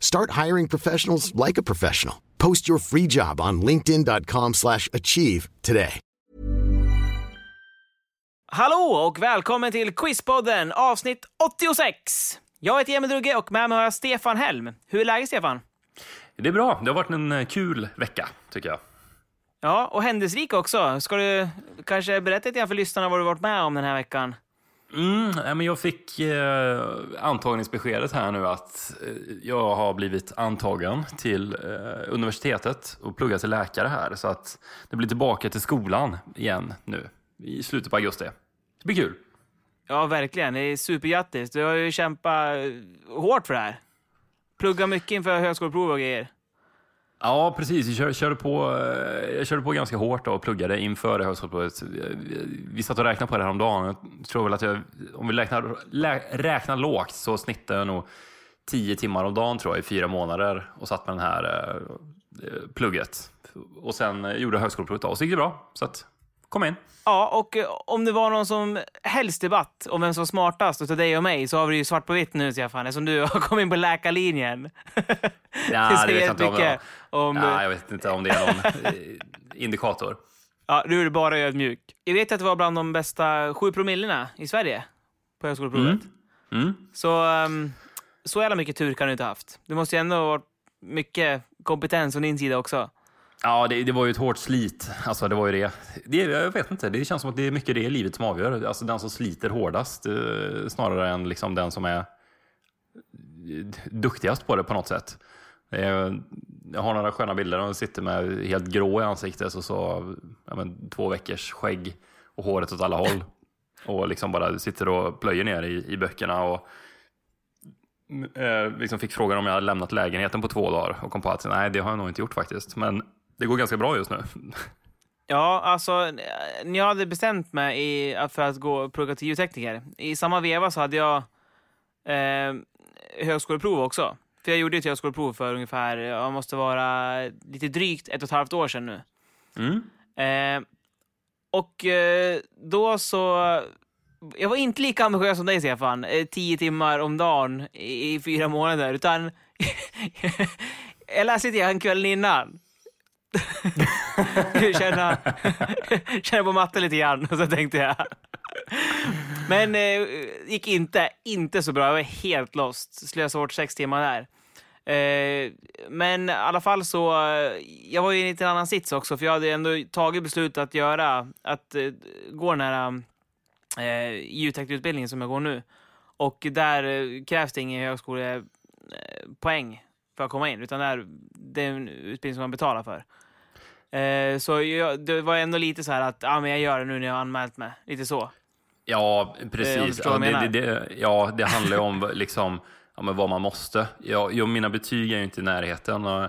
Start hiring professionals like a professional. Post your free job on linkedin.com/achieve slash achieve today. Hallå och välkommen till Quizpodden avsnitt 86! Jag heter Emil Drugge och med mig har jag Stefan Helm. Hur är läget Stefan? Det är bra. Det har varit en eh, kul vecka, tycker jag. Ja, och händelserik också. Ska du kanske berätta lite grann för lyssnarna vad du varit med om den här veckan? Mm, men jag fick eh, antagningsbeskedet här nu att eh, jag har blivit antagen till eh, universitetet och pluggar till läkare här. Så att det blir tillbaka till skolan igen nu i slutet på augusti. Det blir kul. Ja, verkligen. Det är supergrattis. Du har ju kämpat hårt för det här. Plugga mycket inför högskoleprov och grejer. Ja, precis. Jag körde, körde på, eh, jag körde på ganska hårt då och pluggade inför högskoleprovet. Eh, vi satt och räknade på det här om dagen. Jag tror väl att jag, om vi räknar, lä, räknar lågt så snittar jag nog tio timmar om dagen tror jag i fyra månader och satt med det här eh, eh, plugget. Och sen gjorde jag högskoleprovet då och så gick det bra. Så att, kom in. Ja, och eh, om det var någon som helst debatt om vem som var smartast utav dig och mig så har vi det ju svart på vitt nu Stefan, eftersom du har kommit in på läkarlinjen. Ja, det säger vet jag inte om, mycket om... ja, jag vet inte om det är någon eh, indikator. Ja, nu är du bara ödmjuk. Jag vet att det var bland de bästa sju promillena i Sverige på högskoleprovet. Mm. Så, um, så jävla mycket tur kan du inte ha haft. Det måste ju ändå ha varit mycket kompetens från din sida också. Ja, det, det var ju ett hårt slit. Alltså, det var ju det. det. Jag vet inte, det känns som att det är mycket det i livet som avgör. Alltså den som sliter hårdast eh, snarare än liksom den som är eh, duktigast på det på något sätt. Eh, jag har några sköna bilder. Jag sitter med helt grå i ansiktet och så ja, men, två veckors skägg och håret åt alla håll. Och liksom bara sitter och plöjer ner i, i böckerna. Och, eh, liksom fick frågan om jag hade lämnat lägenheten på två dagar och kom på att nej, det har jag nog inte gjort faktiskt. Men det går ganska bra just nu. Ja, alltså, när jag hade bestämt mig i, för att gå plugga till ljudtekniker, i samma veva så hade jag eh, högskoleprov också. För jag gjorde ett högskoleprov för ungefär, jag måste vara lite drygt ett och ett halvt år sedan nu. Mm. Eh, och eh, då så... Jag var inte lika ambitiös som dig, Stefan. Eh, tio timmar om dagen i, i fyra månader, utan jag läste lite grann kvällen innan. känna, känna på matten lite grann, och så tänkte jag. Men eh, gick inte, inte så bra. Jag var helt lost. Slösade bort sex timmar där. Eh, men i alla fall så, eh, jag var ju i en lite annan sits också, för jag hade ändå tagit beslut att göra, att eh, gå den här eh, ljudteknikutbildningen som jag går nu. Och där eh, krävs det ingen högskolepoäng för att komma in, utan där, det är en utbildning som man betalar för. Eh, så jag, det var ändå lite så här att, ja men jag gör det nu när jag har anmält mig. Lite så. Ja, Eh, precis. förstår Ja jag det, det, det, ja, det handlar ju om liksom, ja, men vad man måste. Ja, jag, mina betyg är ju inte i närheten eh,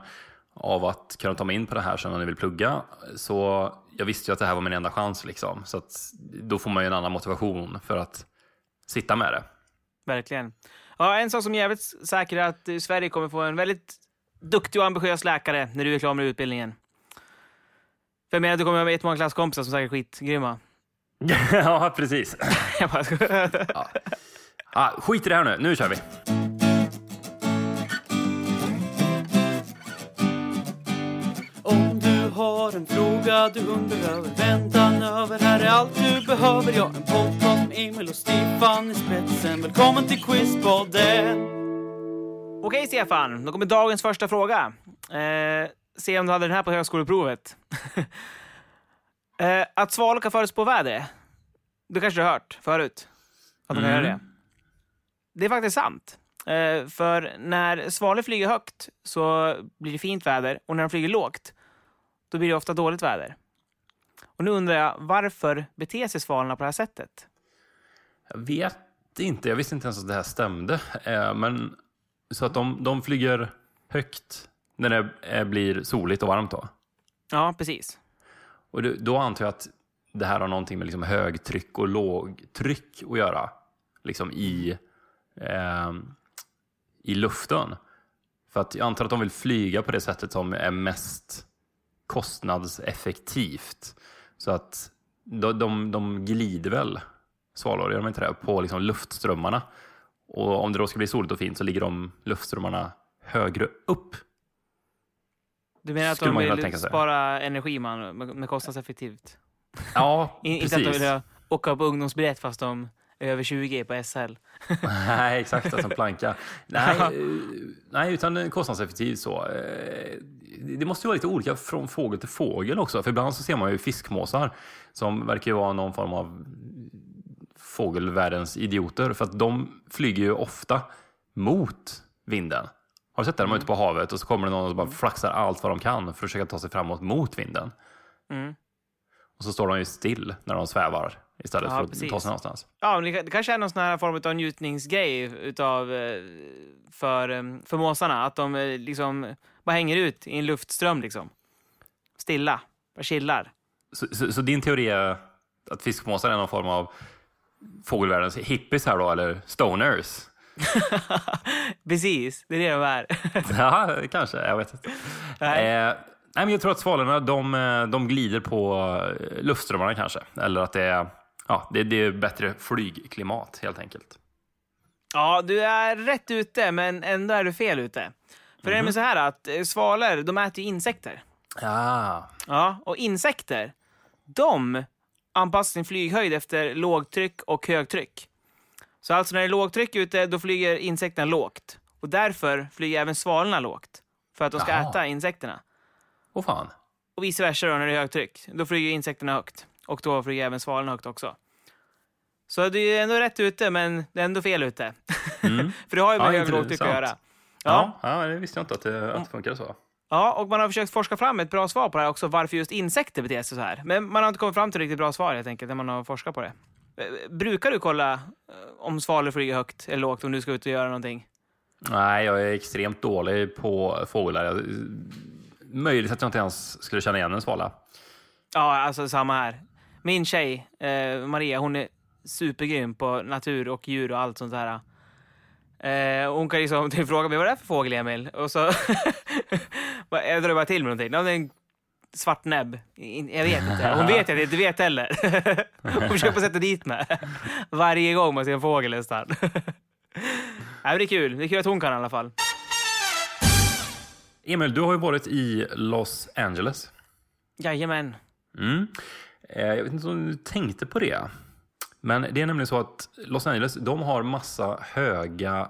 av att kunna ta mig in på det här som jag nu vill plugga. Så jag visste ju att det här var min enda chans. Liksom. Så då får man ju en annan motivation för att sitta med det. Verkligen. Ja, en sak som är jävligt säker är att eh, Sverige kommer få en väldigt duktig och ambitiös läkare när du är klar med utbildningen. För jag menar, du kommer ha jättemånga klasskompisar som säkert är skitgrymma. ja, precis. Bara, Ah, skit i det här nu, nu kör vi. Har en fråga du undrar över, väntan över, här är allt du behöver. Ja, en podcast med Emil och Stefan i spetsen. Välkommen till Quizpodden! Okej Stefan, då kommer dagens första fråga. Eh, se om du hade den här på högskoleprovet. Eh, att svalor kan förutspå vädret, det kanske du har hört förut? Att de kan Mm. göra det. Det är faktiskt sant. Eh, för när svalor flyger högt så blir det fint väder och när de flyger lågt då blir det ofta dåligt väder. Och nu undrar jag, varför beter sig svalorna på det här sättet? Jag vet inte, jag visste inte ens att det här stämde. Eh, men så att de, de flyger högt när det eh, blir soligt och varmt då. Ja, precis. Och då, då antar jag att det här har någonting med liksom högtryck och lågtryck att göra. Liksom i, eh, i luften. För att jag antar att de vill flyga på det sättet som är mest kostnadseffektivt. Så att de, de, de glider väl, svalor, gör de inte det, på liksom luftströmmarna. Och om det då ska bli soligt och fint så ligger de luftströmmarna högre upp. Du menar att de vill spara energi man, med, kostnadseffektivt? Ja, In, inte att de precis. vill åka på ungdomsbiljett fast de är över 20 på SL. Nej, exakt. Alltså en planka. Nej, eh, nej, utan kostnadseffektivt så. Det måste ju vara lite olika från fågel till fågel också. För ibland så ser man ju fiskmåsar som verkar ju vara någon form av fågelvärldens idioter. För att de flyger ju ofta mot vinden. Har du sett det? De är ute på havet och så kommer det någon och bara flaxar allt vad de kan för att försöka ta sig framåt mot vinden. Mm. Och så står de ju still när de svävar istället Ja, för att precis. ta sig någonstans. Ja, men det, det kanske är någon sån här form av njutningsgrej utav, eh, för, eh, för måsarna. Att de eh, liksom bara hänger ut i en luftström liksom. Stilla, bara chillar. Så, så, så din teori är att fiskmåsar är någon form av fågelvärldens hippies här då, eller stoners? Precis, det är det de är. Ja, kanske. Jag vet inte. Nej. Eh, nej, men jag tror att svalorna de, de glider på eh, luftströmmarna kanske. Eller att det är, ja, det, det är bättre flygklimat helt enkelt. Ja, du är rätt ute, men ändå är du fel ute. För det är med så här att eh, svalor, de äter ju insekter. Ja, Ja, och insekter, de anpassar sin flyghöjd efter lågtryck och högtryck. Så alltså när det är lågtryck ute, då flyger insekterna lågt. Och därför flyger även svalorna lågt. För att de ska Jaha. äta insekterna. åh fan. Och vice versa då, när det är högtryck. Då flyger insekterna högt. Och då flyger även svalorna högt också. Så det är ändå rätt ute, men det är ändå fel ute. För det har ju med Ja, hög och lågtryck att intressant. göra. Ja, ja, det visste jag inte att det, att det funkar så. Ja, och man har försökt forska fram ett bra svar på det här också, varför just insekter beter sig så här. Men man har inte kommit fram till riktigt bra svar helt enkelt, när man har forskat på det. Eh, Brukar du kolla eh, om svalor flyger högt eller lågt om du ska ut och göra någonting? Nej, jag är extremt dålig på fåglar. Jag, möjligt att jag inte ens skulle känna igen en svala. Ja, alltså samma här. Min tjej, eh, Maria, hon är supergrym på natur och djur och allt sånt där. Eh, hon kan liksom typ fråga mig vad det är för fågel, Emil? Och så jag drar bara till med någonting. Ja, det är en svart näbb. Jag vet inte. Hon vet att jag inte vet heller. Hon försöker sätta dit mig. Varje gång man ser en fågel nästan. Nej, det är kul. Det är kul att hon kan i alla fall. Emil, du har ju varit i Los Angeles. Jajamän. Mm. Eh, Jag vet inte om du tänkte på det. Men det är nämligen så att Los Angeles, de har massa höga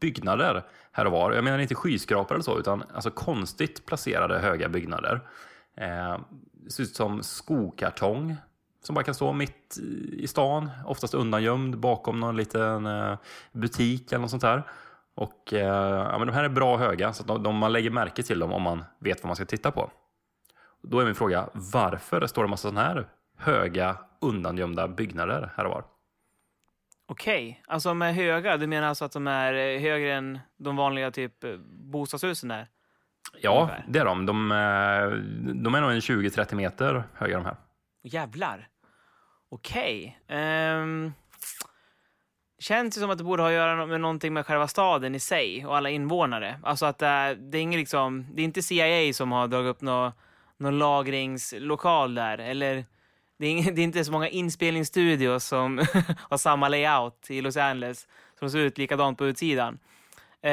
byggnader här och var. Jag menar inte skyskrapor eller så, utan alltså konstigt placerade höga byggnader. Eh, det ser ut som skokartong som bara kan stå mitt i stan, oftast undangömd bakom någon liten eh, butik eller något sånt där. Och eh, ja, men de här är bra höga, så att de, de, man lägger märke till dem om man vet vad man ska titta på. Då är min fråga, varför står det en massa sådana här höga undangömda byggnader här och var? Okej, alltså de är höga. Du menar alltså att de är eh, högre än de vanliga typ eh, bostadshusen där? Ja, Ungefär. det är de. De, eh, de är nog en 20-30 meter höga de här. Jävlar. Okej. Ehm, känns det som att det borde ha att göra med någonting med själva staden i sig och alla invånare. Alltså att det är, det är inget liksom, det är inte CIA som har dragit upp någon någon lagringslokal där. Eller det är, inget, det är inte så många inspelningsstudios som har samma layout i Los Angeles som ser ut likadant på utsidan. Eh,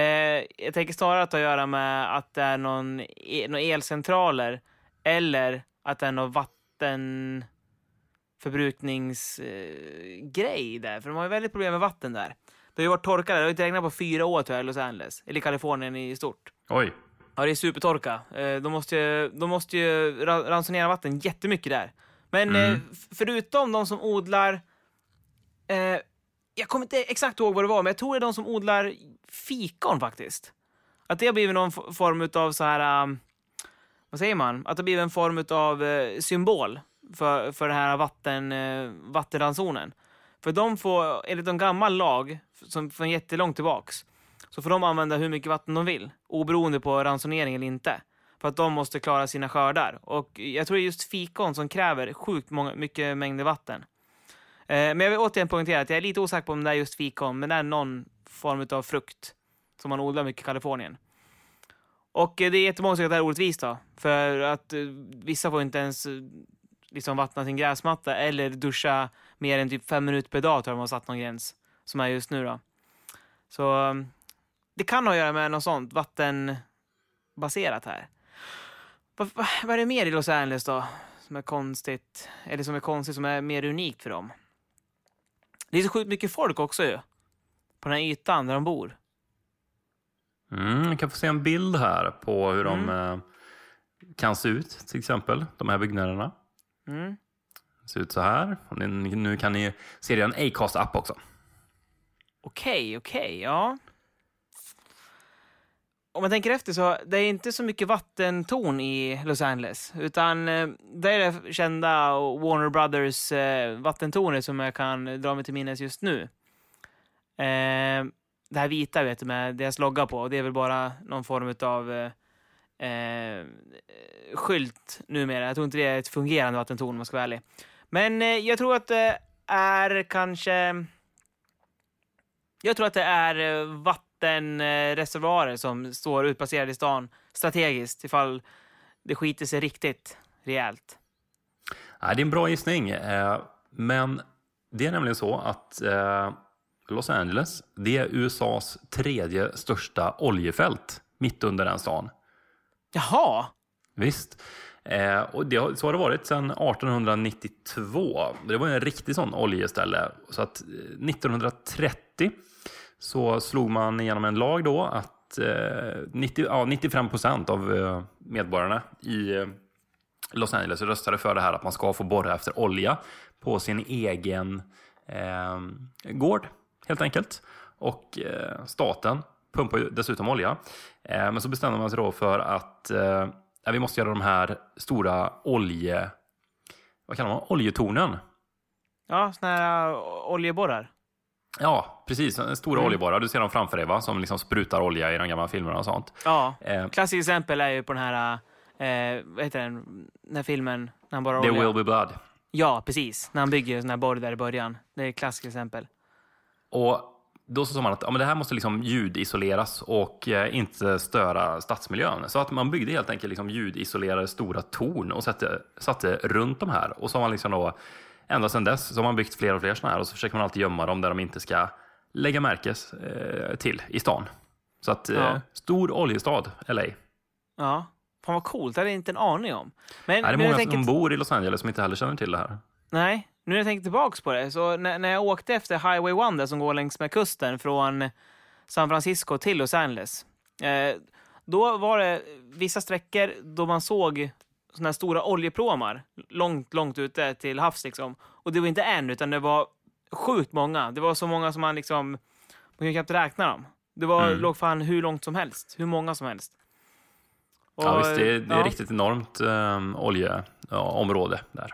jag tänker snarare att det har att göra med att det är någon, e, någon elcentraler eller att det är någon vatten förbrukningsgrej där. För de har ju väldigt problem med vatten där. Det har ju varit torka där. Det har inte regnat på fyra år tror jag i Los Angeles. Eller Kalifornien i stort. Oj, Ja, det är supertorka. Eh, De måste ju, de måste ju ra- ransonera vatten jättemycket där. Men Mm. eh, förutom de som odlar... Eh, jag kommer inte exakt ihåg vad det var, men jag tror det är de som odlar fikon faktiskt. Att det har blivit någon form av så här... um, vad säger man? Att det har blivit en form av eh, symbol för, för den här vatten, eh, vattenransonen. För de får, enligt en gammal lag, som från jättelångt tillbaks, så får de använda hur mycket vatten de vill, oberoende på ransonering eller inte. För att de måste klara sina skördar. Och jag tror det är just fikon som kräver sjukt många, mycket mängder vatten. Eh, men jag vill återigen poängtera att jag är lite osäker på om det är just fikon, men det är någon form av frukt som man odlar mycket i Kalifornien. Och eh, det är jättemånga som tycker att det här är orättvist då. För att eh, vissa får inte ens eh, liksom vattna sin gräsmatta eller duscha mer än typ fem minuter per dag tror jag de har satt någon gräns. Som är just nu då. Så eh, det kan ha att göra med något sånt vattenbaserat här. Vad, vad, vad är det mer i Los Angeles då? Som är konstigt? Eller som är konstigt, som är mer unikt för dem? Det är så sjukt mycket folk också ju. På den här ytan där de bor. Mm, vi kan få se en bild här på hur de Mm. eh, kan se ut, till exempel, de här byggnaderna. Mm. Ser ut så här. Nu kan ni se det i en Acast-app också. Okej, okej, ja. Om man tänker efter så det är inte så mycket vattentorn i Los Angeles. Utan eh, det är det kända Warner Brothers eh, vattentornet som jag kan dra mig till minnes just nu. Eh, det här vita vet du med deras logga på. Det är väl bara någon form av eh, eh, skylt numera. Jag tror inte det är ett fungerande vattentorn om man ska vara ärlig. Men eh, jag tror att det är kanske... Jag tror att det är eh, vatten vattenreservoarer som står utplacerade i stan strategiskt ifall det skiter sig riktigt rejält. Det är en bra gissning. eh, Men det är nämligen så att eh, Los Angeles, det är USAs tredje största oljefält mitt under den stan. Jaha! Visst. Eh, och det, har- så har det varit sedan 1892. Det var en riktig sån oljeställe. Så att eh, 1930 så slog man igenom en lag då att eh, 90, ja, 95 procent av eh, medborgarna i eh, Los Angeles röstade för det här att man ska få borra efter olja på sin egen eh, gård, helt enkelt. Och eh, staten pumpar ju dessutom olja. Eh, men så bestämde man sig då för att eh, vi måste göra de här stora olje... Vad kallar man? Oljetornen. Ja, sådana här eh, oljeborrar. Ja, precis. Stora Mm. oljeborrar. Du ser dem framför dig, va? Som liksom sprutar olja i de gamla filmerna och sånt. Ja. Eh, Klassiskt exempel är ju på den här, uh, vad heter den, den här filmen när han borrar There olja. will be blood. Ja, precis. När han bygger sån här borr där i början. Det är ett klassiskt exempel. Och då så sa man att ja, men det här måste liksom ljudisoleras och eh, inte störa stadsmiljön. Så att man byggde helt enkelt liksom ljudisolerade stora torn och satte, satte runt de här. Och så har man liksom då, ända sedan dess så har man byggt fler och fler sådana här och så försöker man alltid gömma dem där de inte ska lägga märkes eh, till i stan. Så att eh, Ja. stor oljestad, LA. Ja. Fan vad coolt, det hade jag inte en aning om. Men Nej, det är många jag som tänker- bor i Los Angeles som inte heller känner till det här. Nej, nu när jag tänker tillbaks på det, så när, när jag åkte efter Highway 1 där som går längs med kusten från San Francisco till Los Angeles. Eh, då var det vissa sträckor då man såg såna här stora oljeplåmar långt, långt ute till havs liksom. Och det var inte en, utan det var sjukt många. Det var så många som man liksom, man kunde knappt räkna dem. Det var, Mm. låg fan hur långt som helst, hur många som helst. ja, Och, visst, det, är- det är ja. riktigt enormt eh, oljeområde där.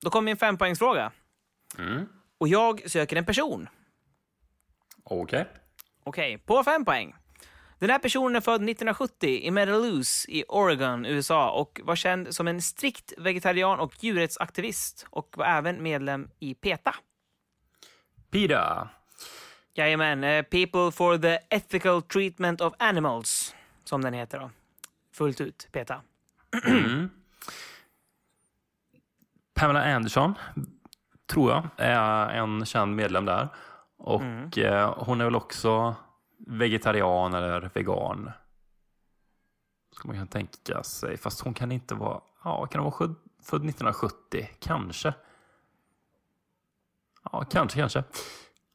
Då kommer min fempoängsfråga. Mm. Och jag söker en person. Okej. Okej, på fem poäng. Den här personen är född 1970 i Meadowloose i Oregon, USA och var känd som en strikt vegetarian och djurrättsaktivist och var även medlem i PETA. Pida. Jajamän, eh, People for the Ethical Treatment of Animals, som den heter då. Fullt ut, PETA. Pamela Anderson, tror jag, är en känd medlem där. Och eh, hon är väl också vegetarian eller vegan. Ska man kunna tänka sig. Fast hon kan inte vara... Ja, kan hon vara född, född 1970? Kanske. Ja, kanske, kanske.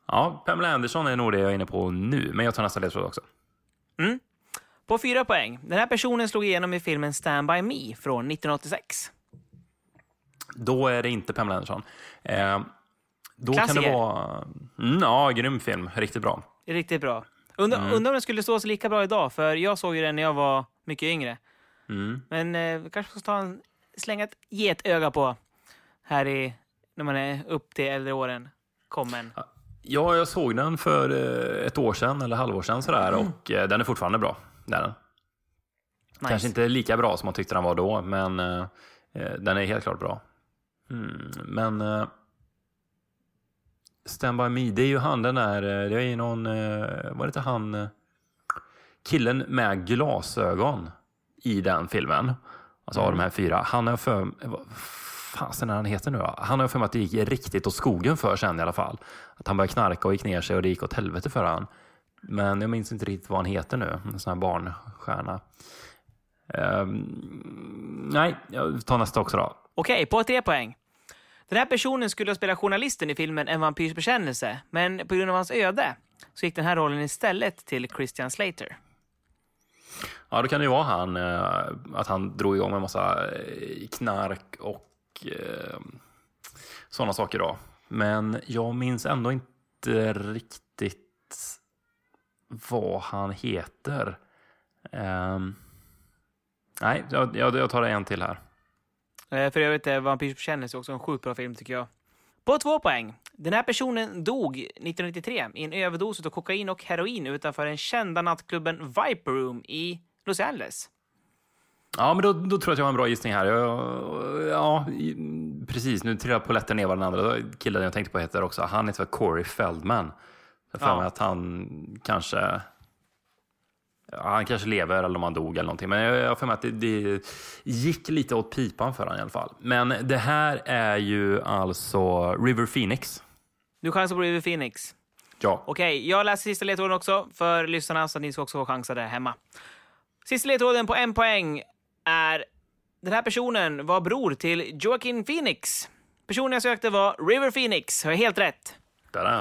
Ja, Pamela Anderson är nog det jag är inne på nu. Men jag tar nästa ledtråd också. På fyra poäng. Den här personen slog igenom i filmen Stand By Me från 1986. Då är det inte Pamela Anderson. Eh, då kan Klassiker. det vara... Mm, ja, grym film. Riktigt bra. Riktigt bra. Undrar Mm. undrar om den skulle stå sig lika bra idag, för jag såg ju den när jag var mycket yngre. Mm. Men eh, kanske ska ta en, slänga ett, ge ett öga på här i, när man är upp till äldre åren. Kommen. Ja, jag såg den för eh, ett år sedan eller halvår sedan sådär och eh, den är fortfarande bra. Den. Nice. Kanske inte lika bra som man tyckte den var då, men eh, eh, den är helt klart bra. Mm, men eh, Stand By Me, det är ju han den där, eh, det är ju någon, eh, var det inte han, eh, killen med glasögon i den filmen. Alltså av de här fyra. Han har för, vad fasen är han heter nu då? Han har för mig att det gick riktigt åt skogen för sen i alla fall. Att han började knarka och gick ner sig och det gick åt helvete för han. Men jag minns inte riktigt vad han heter nu, en sån här barnstjärna. Um, nej, jag tar nästa också då. Okej, på tre poäng. Den här personen skulle ha spelat journalisten i filmen En vampyrs bekännelse, men på grund av hans öde så gick den här rollen istället till Christian Slater. Ja, då kan det ju vara han, eh, att han drog igång med en massa eh, knark och eh, sådana saker då. Men jag minns ändå inte riktigt vad han heter. Ehm, nej, jag, jag, jag tar en till här. Eh, För övrigt är Vampyrs bekännelse också en sjukt bra film tycker jag. På två poäng. Den här personen dog 1993 i en överdos av kokain och heroin utanför den kända nattklubben Viper Room i Los Angeles. Ja, men då, då tror jag att jag har en bra gissning här. Jag, ja, precis. Nu trillar polletten ner vad den andra killen jag tänkte på heter också. Han heter väl Corey Feldman. Jag har Ja. att han kanske... Han kanske lever eller om han dog eller någonting. Men jag har för mig att det, det gick lite åt pipan för honom i alla fall. Men det här är ju alltså River Phoenix. Du chansar på River Phoenix. Ja. Okej, jag läser sista ledtråden också för lyssnarna så att ni ska också få chansa där hemma. Sista ledtråden på en poäng är den här personen var bror till Joaquin Phoenix. Personen jag sökte var River Phoenix. Har jag helt rätt?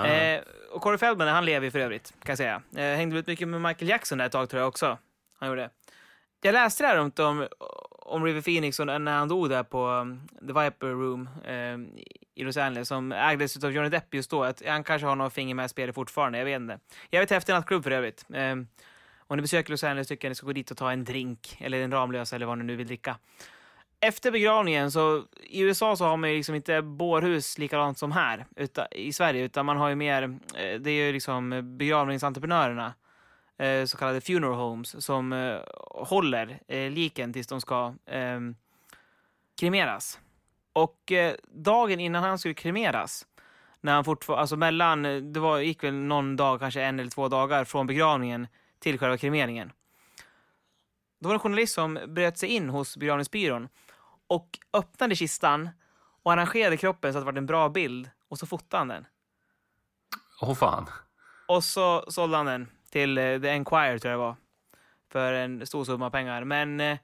Eh, och Corey Feldman, han lever ju för övrigt, kan jag säga. Eh, hängde ut mycket med Michael Jackson där ett tag tror jag också. Han gjorde. Jag läste det här om, om River Phoenix och när han dog där på um, The Viper Room eh, i Los Angeles som ägdes av Johnny Depp just då. Att han kanske har någon finger med i spelet fortfarande, jag vet inte. Jag vet häftig nattklubb för övrigt. Eh, om ni besöker Los Angeles tycker jag ni ska gå dit och ta en drink eller en Ramlösa eller vad ni nu vill dricka. Efter begravningen så i USA så har man ju liksom inte bårhus likadant som här utan, i Sverige, utan man har ju mer, eh, det är ju liksom begravningsentreprenörerna, eh, så kallade funeral homes, som eh, håller liken tills de ska eh, kremeras. Och dagen innan han skulle kremeras, när han fortfarande, alltså mellan, det var, gick väl någon dag, kanske en eller två dagar från begravningen till själva kremeringen. Då var det en journalist som bröt sig in hos begravningsbyrån och öppnade kistan och arrangerade kroppen så att det var en bra bild och så fotade han den. Åh fan. Och så sålde han den till eh, The Enquirer tror jag det var. För en stor summa pengar. Men eh,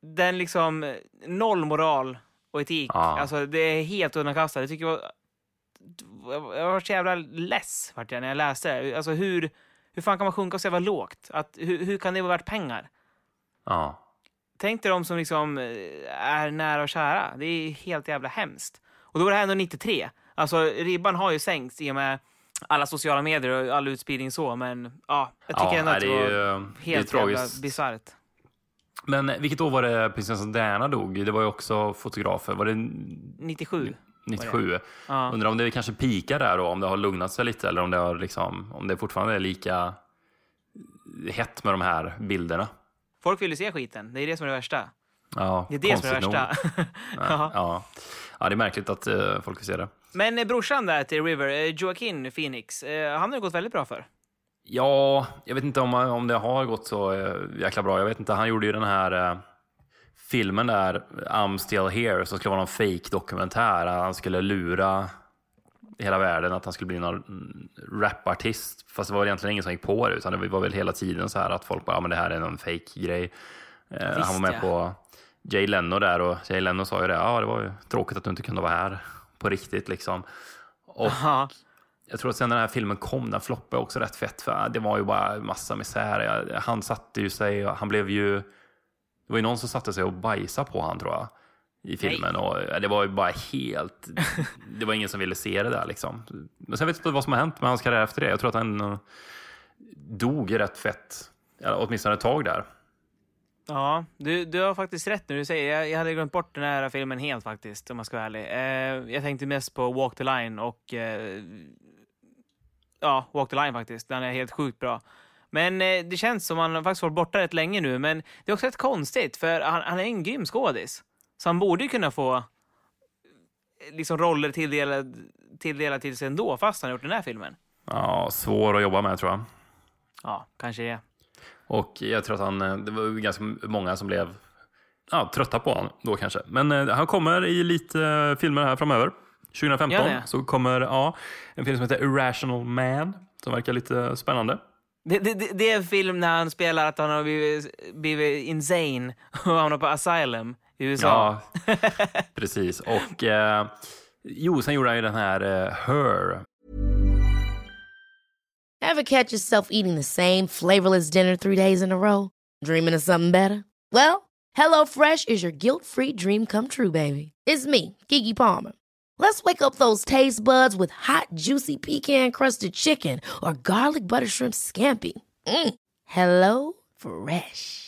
den liksom, noll moral och etik. Ja. Alltså det är helt underkastat. Jag tycker jag var, jag var så jävla less vart jag när jag läste det. Alltså hur, hur fan kan man sjunka så jävla lågt? Att, hur, hur kan det vara värt pengar? Ja. Tänk dig de som liksom eh, är nära och kära. Det är helt jävla hemskt. Och då var det här ändå 93. Alltså ribban har ju sänkts i och med alla sociala medier och all utspridning så, men ja, jag tycker Ja, ändå att det, det var ju- det är helt jävla tragiskt. bisarrt. Men vilket år var det prinsessan Diana dog? Det var ju också fotografer. Var det 97. 97? Ja. Undrar om det kanske pikar där då, om det har lugnat sig lite eller om det, har liksom, om det fortfarande är lika hett med de här bilderna. Folk vill ju se skiten. Det är det som är det värsta. Ja, Det är det som är det värsta. ja. Ja. ja, det är märkligt att eh, folk vill se det. Men eh, brorsan där till River, eh, Joaquin Phoenix, eh, han har det gått väldigt bra för. Ja, jag vet inte om, om det har gått så eh, jäkla bra. Jag vet inte, han gjorde ju den här eh, filmen där, I'm still here, som skulle vara någon fake dokumentär. Han skulle lura hela världen att han skulle bli någon mm, rapartist. Fast det var egentligen ingen som gick på det, utan det var väl hela tiden så här att folk bara, ja men det här är någon fake grej. Eh, Visst, han var med ja. på Jay Leno där och Jay Leno sa ju det, ja det var ju tråkigt att du inte kunde vara här på riktigt liksom. Och Ja. jag tror att sen när den här filmen kom, den floppade också rätt fett. För det var ju bara massa misär. Han satte ju sig, han blev ju... Det var ju någon som satte sig och bajsade på han tror jag. I filmen. Och det var ju bara helt... Det var ingen som ville se det där liksom. Men sen vet jag inte vad som har hänt med hans karriär efter det. Jag tror att han eh, dog rätt fett. Ja, åtminstone ett tag där. Ja, du, du har faktiskt rätt när du säger jag, jag hade glömt bort den här filmen helt faktiskt, om man ska vara ärlig. Eh, jag tänkte mest på Walk the Line och... Eh, ja, Walk the Line faktiskt. Den är helt sjukt bra. Men eh, det känns som han har faktiskt varit borta rätt länge nu, men det är också rätt konstigt, för han, han är en grym skådis. Så han borde ju kunna få eh, liksom roller tilldelade, tilldelade till sig ändå, fast han har gjort den här filmen. Ja, svår att jobba med tror jag. Ja, kanske det. Och jag tror att han, eh, det var ganska många som blev ja, trötta på honom då kanske. Men eh, han kommer i lite eh, filmer här framöver. 2015 Gör det? så kommer ja, en film som heter Irrational Man som verkar lite spännande. Det, det, det- det är en film när han spelar att han har blivit, blivit insane och hamnar på asylum i USA. Ja, precis. Och eh, jo, sen gjorde han ju den här eh, Her. Ever catch yourself eating the same flavorless dinner three days in a row? Dreaming of something better? Well, hello fresh is your guilt-free dream come true, baby. It's me, Gigi Palmer. Let's wake up those taste buds with hot, juicy pecan-crusted chicken or garlic butter shrimp scampi. Mm. Hello Fresh.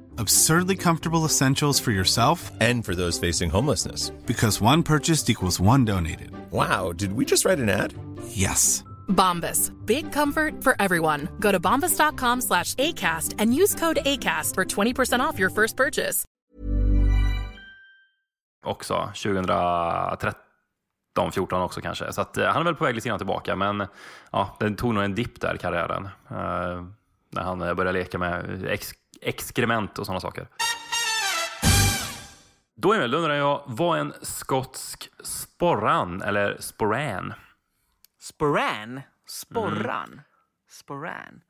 Absurdly comfortable essentials for yourself And for those facing homelessness. because one purchased equals one donated. Wow, did we just write an ad? Yes. Bombas. Big comfort for everyone. Go to bombas.com slash ACAST and use code ACAST for 20% off your first purchase. också 2013, 14 också kanske. Så att, eh, han är väl på väg lite grann tillbaka, men ja, den tog nog en dipp där, karriären. Eh, när han började leka med ex exkrement och sådana saker. Då Emil, undrar jag, vad en skotsk sporran, eller sporan? Sporan? Sporran? Sporan?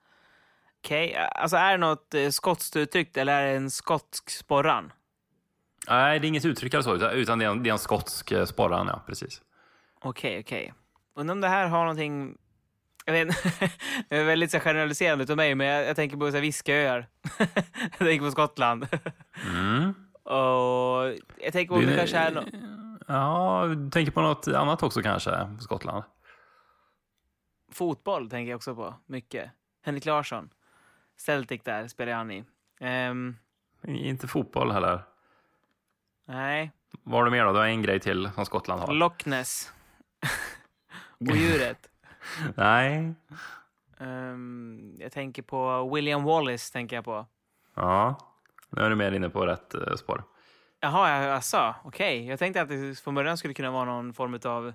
Okej, alltså är det något eh, skotskt uttryck eller är det en skotsk sporran? Nej, det är inget uttryck eller så, utan- det är en, det är en skotsk eh, sporran, ja precis. Okej, okej. Undrar om det här har någonting... Jag vet det är väldigt så generaliserande utav mig, men jag, jag tänker på så här Visköar. jag tänker på Skottland. Mm. Och jag tänker på det Det- kanske är no Ja, du tänker på något annat också kanske, på Skottland? fotboll, tänker jag också på. Mycket. Henrik Larsson. Celtic där spelar han i. Ehm, Inte fotboll heller. nej, Vad har du mer då? Du har en grej till som Skottland har. Loch Ness. Odjuret. Nej. Ehm, jag tänker på William Wallace, tänker jag på. Ja, nu är du mer inne på rätt eh, spår. Jaha, jag sa okej. Jag tänkte att det från början skulle kunna vara någon form av,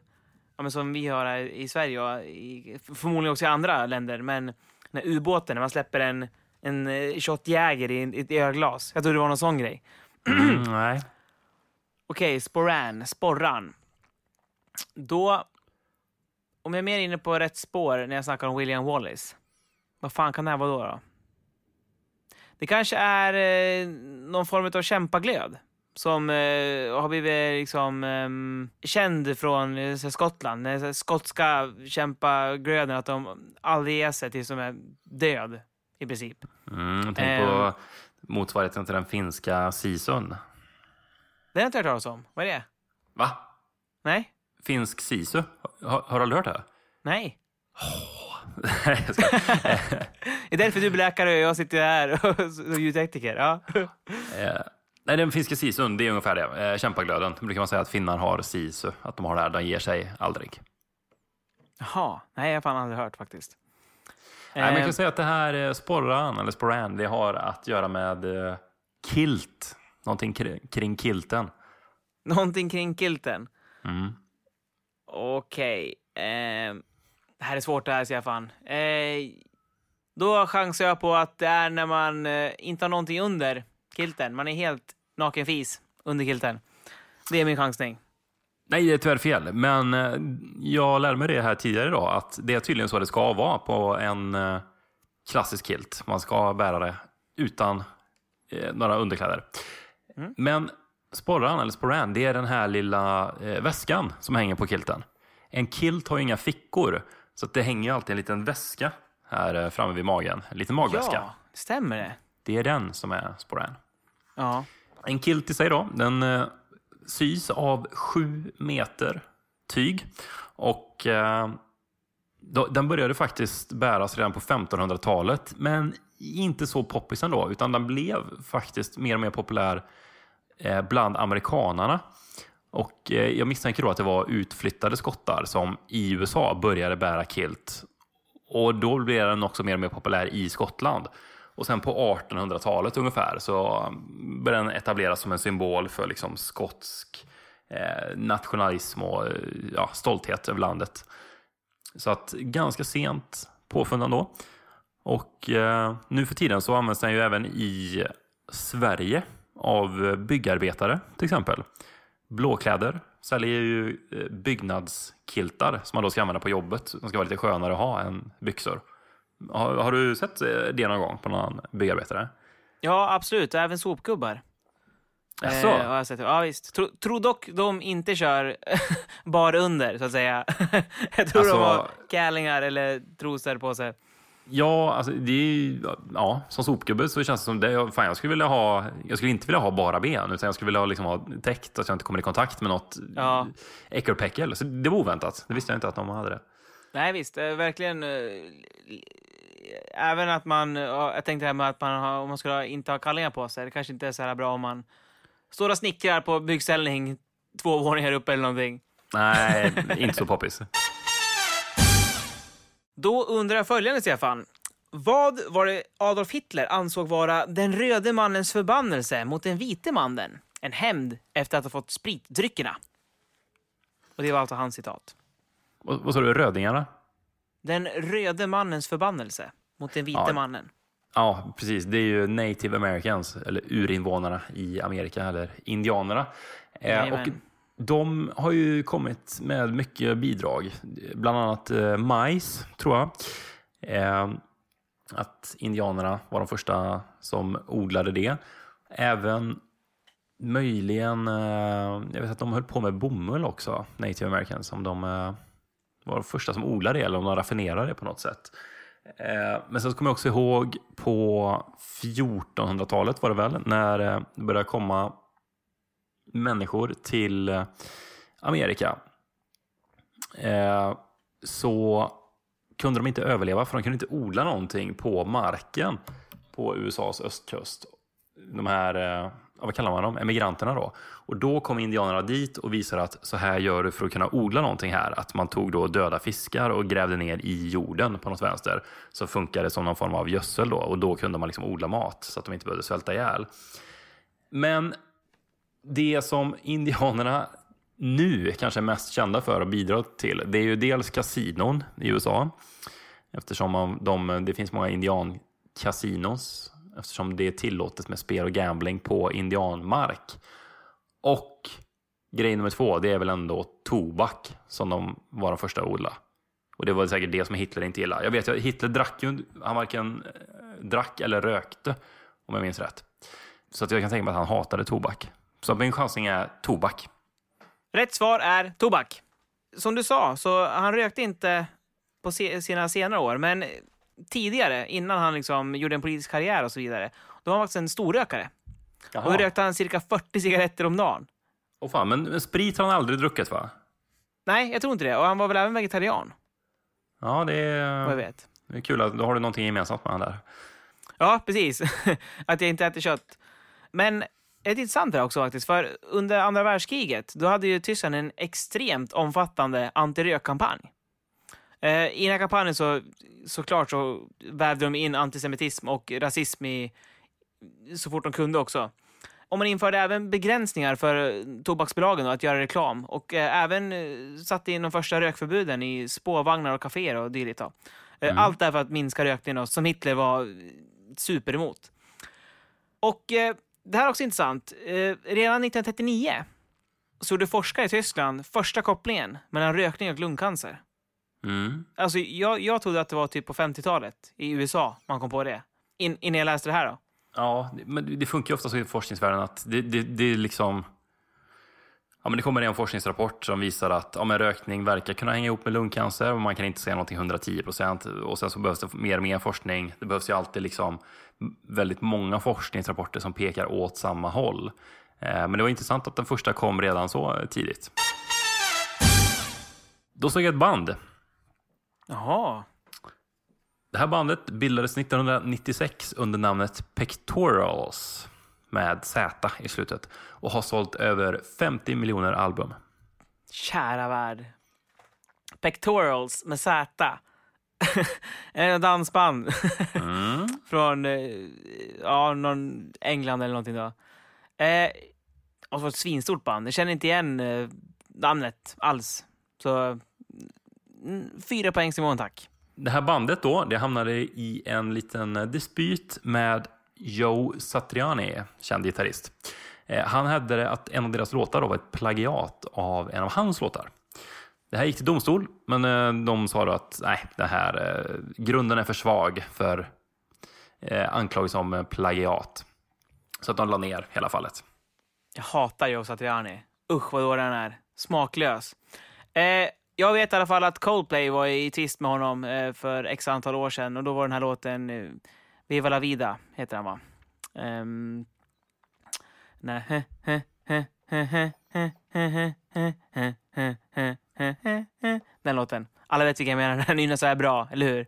ja, men som vi har här i Sverige och i, förmodligen också i andra länder, men när ubåten, när man släpper en, en eh, shotjäger i, i ett ölglas. Jag trodde det var någon sån grej. Mm, nej. Okej, sporan, sporran. Då, om jag är mer inne på rätt spår när jag snackar om William Wallace, vad fan kan det här vara då? då? Det kanske är eh, någon form av kämpaglöd som eh, har blivit liksom, ehm, känd från eh, Skottland. Den skotska kämpaglöden, att de aldrig ger sig tills de är död, i princip. Mm, tänk Ehm. på motsvarigheten till den finska sisun. Det har jag inte hört talas om. Vad är det? Va? Nej? Finsk sisu? Har, har du aldrig hört det? Nej? Nej, jag ska. Det är därför du blir läkare och jag sitter här som ljudtekniker. Ja. Eh, Nej, den finska sisun, det är ungefär det. Eh, kämpaglöden. Då brukar man säga att finnar har sisu, att de har det här, de ger sig aldrig. Jaha, nej jag har fan aldrig hört faktiskt. Nej, jag Eh, kan säga att det här sporran, eller sporran, det har att göra med eh, kilt. Någonting kring, kring kilten. Någonting kring kilten. Mm. Okej. Eh, det här är svårt det här, ser jag fan. Eh, då chansar jag på att det är när man eh, inte har någonting under kilten. Man är helt nakenfis under kilten. Det är min chansning. Nej, det är tyvärr fel. Men eh, jag lärde mig det här tidigare idag, att det är tydligen så det ska vara på en eh, klassisk kilt. Man ska bära det utan eh, några underkläder. Men sporran, eller sporran, det är den här lilla eh, väskan som hänger på kilten. En kilt har ju inga fickor, så det hänger alltid en liten väska här eh, framme vid magen. En liten magväska. Ja, stämmer det? Det är den som är sporran. Ja. En kilt i sig då, den eh, sys av sju meter tyg. Och eh, då, den började faktiskt bäras redan på 1500-talet, men inte så poppis ändå, utan den blev faktiskt mer och mer populär Eh, bland amerikanarna. Och eh, jag misstänker då att det var utflyttade skottar som i USA började bära kilt. Och då blev den också mer och mer populär i Skottland. Och sen på 1800-talet ungefär så mm, började den etableras som en symbol för liksom skotsk eh, nationalism och ja, stolthet över landet. Så att ganska sent påfund då. Och eh, nu för tiden så används den ju även i Sverige av byggarbetare till exempel. Blåkläder säljer ju eh, byggnadskiltar som man då ska använda på jobbet. De ska vara lite skönare att ha än byxor. Har, har du sett eh, det någon gång på någon byggarbetare? ja, absolut. Även sopgubbar. Jaså? Eh, har jag sett. Ja, visst. Tro, tror dock de inte kör bar under, så att säga. jag tror Alltså- de har kallingar eller trosor på sig. Ja, alltså det är ja, som sopgubbe så känns det som det. Fan, jag skulle vilja ha, jag skulle inte vilja ha bara ben, utan jag skulle vilja ha, liksom, ha täckt att jag inte kommer i kontakt med något Ja. äckelpäckel. Så det var oväntat. Det visste jag inte att de hade det. Nej, visst. eh, Verkligen. eh, Även att man... ja, Jag tänkte det här med att man har, om man skulle inte ha kallingar på sig. Det kanske inte är så här bra om man står och snickrar på byggställning två våningar upp eller någonting. Nej, inte så poppis. Då undrar jag följande, Stefan. Vad var det Adolf Hitler ansåg vara den röde mannens förbannelse mot den vite mannen? En hämnd efter att ha fått spritdryckerna. Och det var alltså hans citat. Vad, vad sa du, rödingarna? Den röde mannens förbannelse mot den vite Ja. mannen. Ja, precis. Det är ju native americans, eller urinvånarna i Amerika, eller indianerna. Eh, och de har ju kommit med mycket bidrag, bland annat eh, majs, tror jag. Eh, att indianerna var de första som odlade det. Även möjligen, eh, jag vet att de höll på med bomull också, native americans, om de eh, var de första som odlade det eller om de raffinerade det på något sätt. Eh, Men sen så kommer jag också ihåg på 1400-talet var det väl, när eh, det började komma människor till eh, Amerika. Eh, Så kunde de inte överleva för de kunde inte odla någonting på marken på USAs östkust. De här, eh, vad kallar man dem, emigranterna då. Och då kom indianerna dit och visade att så här gör du för att kunna odla någonting här. Att man tog då döda fiskar och grävde ner i jorden på något vänster. Så funkade det som någon form av gödsel då. Och då kunde man liksom odla mat så att de inte behövde svälta ihjäl. Men det som indianerna nu kanske är mest kända för och bidra till, det är ju dels kasinon i USA. Eftersom de, det finns många indiankasinos. Eftersom det är tillåtet med spel och gambling på indianmark. Och grej nummer två, det är väl ändå tobak som de var de första att odla. Och det var säkert det som Hitler inte gillade. Jag vet Hitler drack ju, han varken eh, drack eller rökte, om jag minns rätt. Så att jag kan tänka mig att han hatade tobak. Så min chansning är tobak. Rätt svar är tobak. Som du sa, så han rökte inte på sina senare år, men tidigare, innan han liksom gjorde en politisk karriär och så vidare, då var han faktiskt en storrökare. Och då rökte han cirka 40 cigaretter om dagen. Åh fan, men, men sprit har han aldrig druckit va? Nej, jag tror inte det. Och han var väl även vegetarian, Ja, det vad jag är, vet. det är kul. Att, då har du någonting gemensamt med han där. Ja, precis. att jag inte äter kött. Men det är intressant det här också faktiskt, för under andra världskriget, då hade ju Tyskland en extremt omfattande antirökkampanj. Eh, I den här kampanjen så såklart så vävde de in antisemitism och rasism i, så fort de kunde också. Och man införde även begränsningar för eh, tobaksbolagen att göra reklam och eh, även eh, satte in de första rökförbuden i spårvagnar och kaféer och dylikt. Eh, Allt därför att minska rökningen då, som Hitler var eh, super emot. Och det här är också intressant. Eh, redan 1939 så gjorde forskare i Tyskland första kopplingen mellan rökning och lungcancer. Mm. Alltså, jag, jag trodde att det var typ på 50-talet i USA man kom på det. In, innan jag läste det här då. Ja, men det funkar ju ofta så i forskningsvärlden att det, det, det är liksom... Ja, men det kommer en forskningsrapport som visar att ja, men rökning verkar kunna hänga ihop med lungcancer och man kan inte säga någonting 110 procent. Och sen så behövs det mer och mer forskning. Det behövs ju alltid liksom väldigt många forskningsrapporter som pekar åt samma håll. Eh, men det var intressant att den första kom redan så tidigt. Då såg jag ett band. Jaha. Det här bandet bildades 1996 under namnet Pectorals med Z i slutet och har sålt över 50 miljoner album. Kära värld. Pectorals med Z. en dansband. Från eh, ja, någon England eller någonting då. Eh, och så ett svinstort band. Jag känner inte igen eh, namnet alls. Så mm, fyra poäng Simon, tack. Det här bandet då, det hamnade i en liten dispyt med Joe Satriani, känd gitarrist. Eh, han hävdade att en av deras låtar då var ett plagiat av en av hans låtar. Det här gick till domstol, men eh, de sa då att nej, det här, eh, grunden är för svag för anklagelse om plagiat. Så att de la ner hela fallet. Jag hatar Joe Satriani. Usch vad dålig han är. Smaklös. Eh, jag vet i alla fall att Coldplay var i tvist med honom eh, för x antal år sedan och då var den här låten eh, Viva la vida heter han va? Den låten. Alla vet vilken jag menar, den nynnar så här bra, eller hur?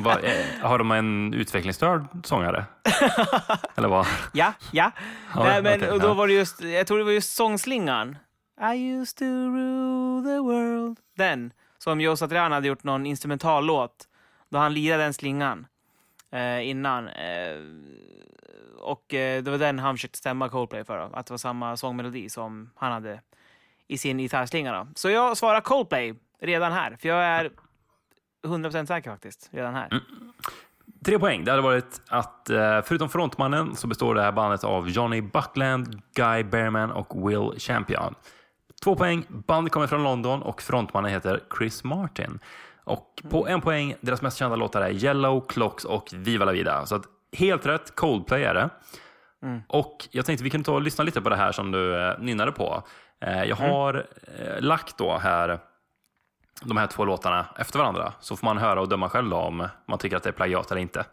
Va, har de en utvecklingsstörd sångare? eller vad? Ja, ja. ja Nej, men okay, då ja. var det just, jag tror det var just sångslingan. I used to rule the world. Den, som Joe Satriani hade gjort någon instrumentallåt då han lirade den slingan eh, innan. Eh, och eh, det var den han försökte stämma Coldplay för. Då, att det var samma sångmelodi som han hade i sin gitarrslinga. Då. Så jag svarar Coldplay redan här. För jag är 100% säker faktiskt. Redan här. Mm. Tre poäng. Det hade varit att eh, förutom frontmannen så består det här bandet av Johnny Buckland, Guy Bearman och Will Champion. Två poäng. Bandet kommer från London och frontmannen heter Chris Martin. Och på en poäng, deras mest kända låtar är Yellow, Clocks och Viva la Vida. Så att helt rätt, Coldplay är det. Och jag tänkte vi kan ta och lyssna lite på det här som du eh, nynnade på. Eh, jag har eh, lagt då här de här två låtarna efter varandra. Så får man höra och döma själv då om man tycker att det är plagiat eller inte.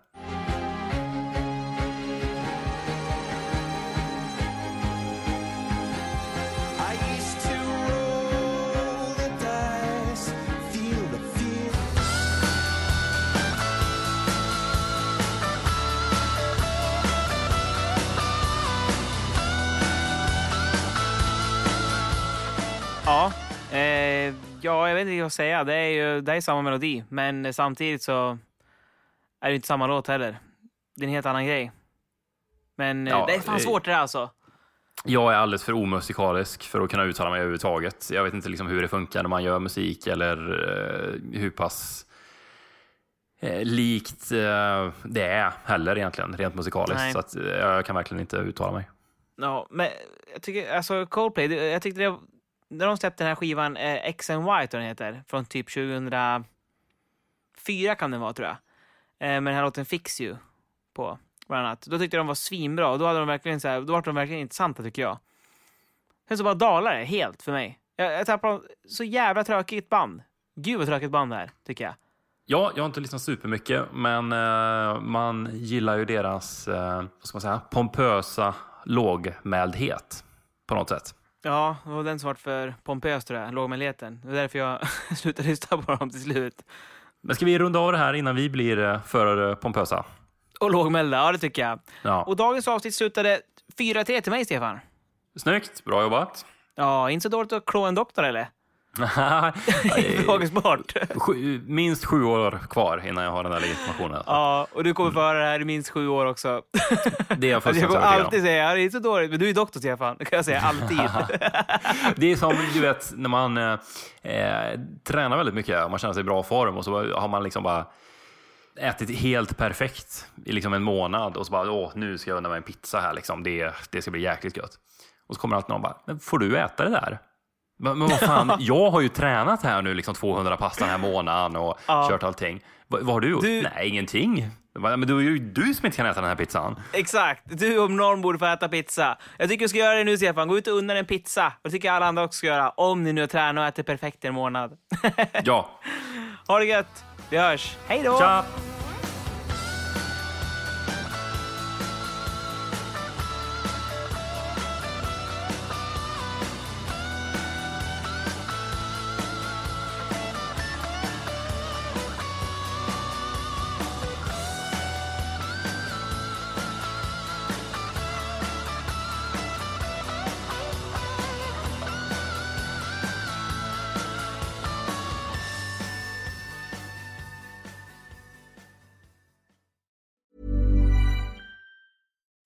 Jag vet inte vad att säga. Det är ju det är samma melodi, men samtidigt så är det inte samma låt heller. Det är en helt annan grej. Men eh, Ja, det är fan svårt det där alltså. Jag är alldeles för omusikalisk för att kunna uttala mig överhuvudtaget. Jag vet inte liksom hur det funkar när man gör musik eller eh, hur pass eh, likt det är heller egentligen, rent musikaliskt. Nej. Så att, jag kan verkligen inte uttala mig. Ja, men jag tycker, alltså Coldplay, jag tyckte det, när de släppte den här skivan eh, X and Y, tror den heter, från typ 2004 kan den vara tror jag. Eh, med den här låten Fix You på, bland annat. Då tyckte jag de var svinbra och då, hade de verkligen så här, då var de verkligen intressanta tycker jag. Sen så bara dalade det helt för mig. Jag, jag dem. så jävla tråkigt band. Gud vad tråkigt band det här, tycker jag. Ja, jag har inte lyssnat supermycket, men eh, man gillar ju deras eh, vad ska man säga, pompösa lågmäldhet på något sätt. Ja, det var den som var för pompös tror jag, lågmäldheten. Det var därför jag slutade lyssna på dem till slut. Men ska vi runda av det här innan vi blir eh, för pompösa? Och lågmälda, ja det tycker jag. Ja. Och dagens avsnitt slutade 4-3 till mig, Stefan. Snyggt, bra jobbat. Ja, inte så dåligt att klå en doktor eller? Frågesport. Sju, minst sju år kvar innan jag har den där legitimationen. Alltså. Ja, och du kommer få höra det här i minst sju år också. Det är jag Alltså, jag fullständigt kommer alltid säga, det är så dåligt, men du är doktor Stefan. Det kan jag säga alltid. Det är som du vet när man eh, tränar väldigt mycket och man känner sig i bra form och så har man liksom bara ätit helt perfekt i liksom en månad och så bara åh, nu ska jag unna mig en pizza här liksom. Det, det ska bli jäkligt gött. Och så kommer alltid någon och bara, men får du äta det där? Men, men vad fan, jag har ju tränat här nu liksom 200 pass den här månaden och Ja. kört allting. Va, vad har du gjort? Du- Nej, ingenting. Men det är ju du som inte kan äta den här pizzan. Exakt. Du om någon borde få äta pizza. Jag tycker du ska göra det nu Stefan. Gå ut och unna en pizza. Och det tycker jag alla andra också ska göra. Om ni nu har tränat och äter perfekt i en månad. Ja. ha det gött. Vi hörs. Hej då! Tja!